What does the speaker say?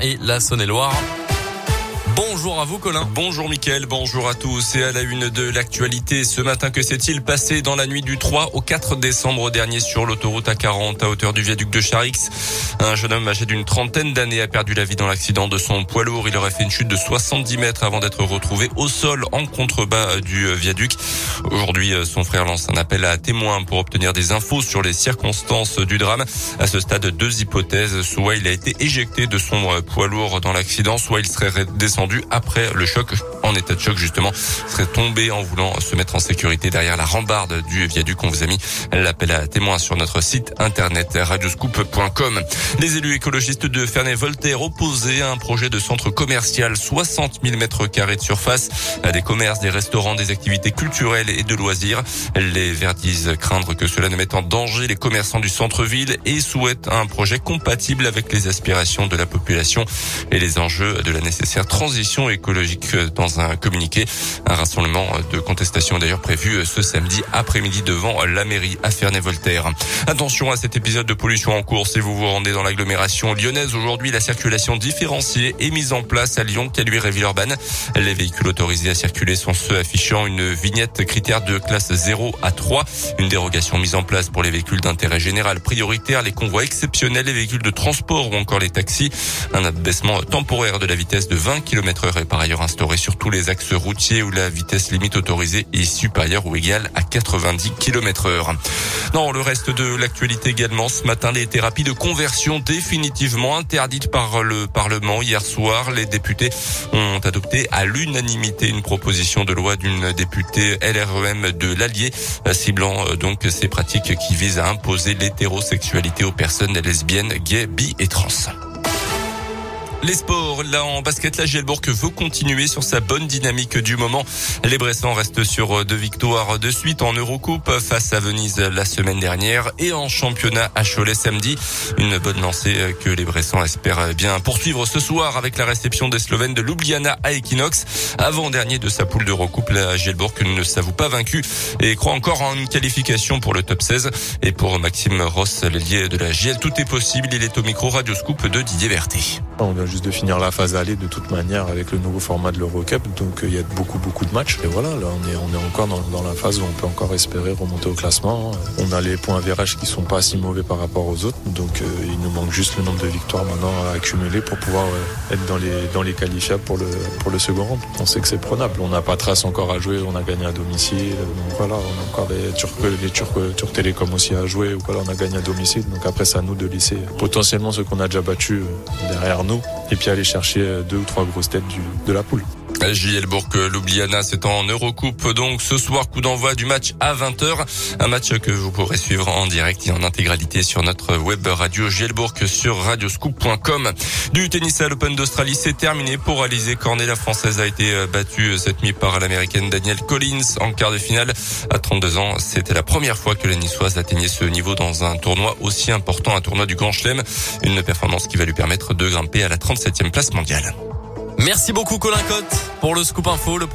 et la Saône-et-Loire. Bonjour à vous Colin. Bonjour Mickaël, bonjour à tous. Et à la une de l'actualité, ce matin, que s'est-il passé dans la nuit du 3 au 4 décembre dernier sur l'autoroute A40 à hauteur du viaduc de Charix? Un jeune homme âgé d'une trentaine d'années a perdu la vie dans l'accident de son poids lourd. Il aurait fait une chute de 70 mètres avant d'être retrouvé au sol en contrebas du viaduc. Aujourd'hui, son frère lance un appel à témoins pour obtenir des infos sur les circonstances du drame. À ce stade, deux hypothèses. Soit il a été éjecté de son poids lourd dans l'accident, soit il serait descendu après le choc, en état de choc justement, serait tombé en voulant se mettre en sécurité derrière la rambarde du viaduc. On vous a mis l'appel à témoins sur notre site internet radioscoop.com. Les élus écologistes de Ferney-Voltaire opposés à un projet de centre commercial 60 000 mètres carrés de surface, à des commerces, des restaurants, des activités culturelles et de loisirs. Les Verts disent craindre que cela ne mette en danger les commerçants du centre-ville et souhaitent un projet compatible avec les aspirations de la population et les enjeux de la nécessaire transition écologique dans un communiqué. Un rassemblement de contestation d'ailleurs prévu ce samedi après-midi devant la mairie à Ferney-Voltaire. Attention à cet épisode de pollution en cours si vous vous rendez dans l'agglomération lyonnaise. Aujourd'hui, la circulation différenciée est mise en place à Lyon, Caluire et Villeurbanne. Les véhicules autorisés à circuler sont ceux affichant une vignette critère de classe 0 à 3. Une dérogation mise en place pour les véhicules d'intérêt général prioritaire, les convois exceptionnels, les véhicules de transport ou encore les taxis. Un abaissement temporaire de la vitesse de 20 km est par ailleurs instauré sur tous les axes routiers où la vitesse limite autorisée est supérieure ou égale à 90 km heure. Dans le reste de l'actualité également, ce matin, les thérapies de conversion définitivement interdites par le Parlement. Hier soir, les députés ont adopté à l'unanimité une proposition de loi d'une députée LREM de l'Allier, ciblant euh, donc ces pratiques qui visent à imposer l'hétérosexualité aux personnes lesbiennes, gays, bi et trans. Les sports, là en basket, la Gielbourg veut continuer sur sa bonne dynamique du moment. Les Bressans restent sur deux victoires de suite en Eurocoupe face à Venise la semaine dernière et en championnat à Cholet samedi. Une bonne lancée que les Bressans espèrent bien poursuivre ce soir avec la réception des Slovènes de Ljubljana à Equinox. Avant-dernier de sa poule d'Eurocoupe, la Gielbourg ne s'avoue pas vaincu et croit encore en une qualification pour le top 16. Et pour Maxime Ross, l'ailier de la Giel, tout est possible. Il est au micro Radio Scoop de Didier Berthet de finir la phase aller de toute manière avec le nouveau format de l'Eurocup. Donc euh, il y a beaucoup beaucoup de matchs. Et voilà, là on est, on est encore dans, la phase où on peut encore espérer remonter au classement. On a les points virage qui sont pas si mauvais par rapport aux autres. Donc euh, il nous manque juste le nombre de victoires maintenant à accumuler pour pouvoir euh, être dans les dans les qualifiables pour le pour le second round. On sait que c'est prenable. On n'a pas trace encore à jouer. On a gagné à domicile. Donc voilà, on a encore les Turcs les Turcs Turcs Télécom aussi à jouer. Ou voilà, on a gagné à domicile. Donc après c'est à nous de laisser potentiellement ceux qu'on a déjà battus derrière nous et puis aller chercher euh, deux ou trois grosses têtes de la poule. JL Bourg Ljubljana, c'est en Eurocoupe. Donc ce soir, coup d'envoi du match à 20h. Un match que vous pourrez suivre en direct et en intégralité sur notre web radio Gielbourg sur radioscoop.com. Du tennis à l'Open d'Australie, c'est terminé pour Alizé Cornet. La française a été euh, battue cette nuit par l'américaine Danielle Collins en quart de finale. À 32 ans, c'était la première fois que la niçoise atteignait ce niveau dans un tournoi aussi important, un tournoi du Grand Chelem. Une performance qui va lui permettre de grimper à la 37e place mondiale. Merci beaucoup Colin Cotte pour le scoop info. Le prochain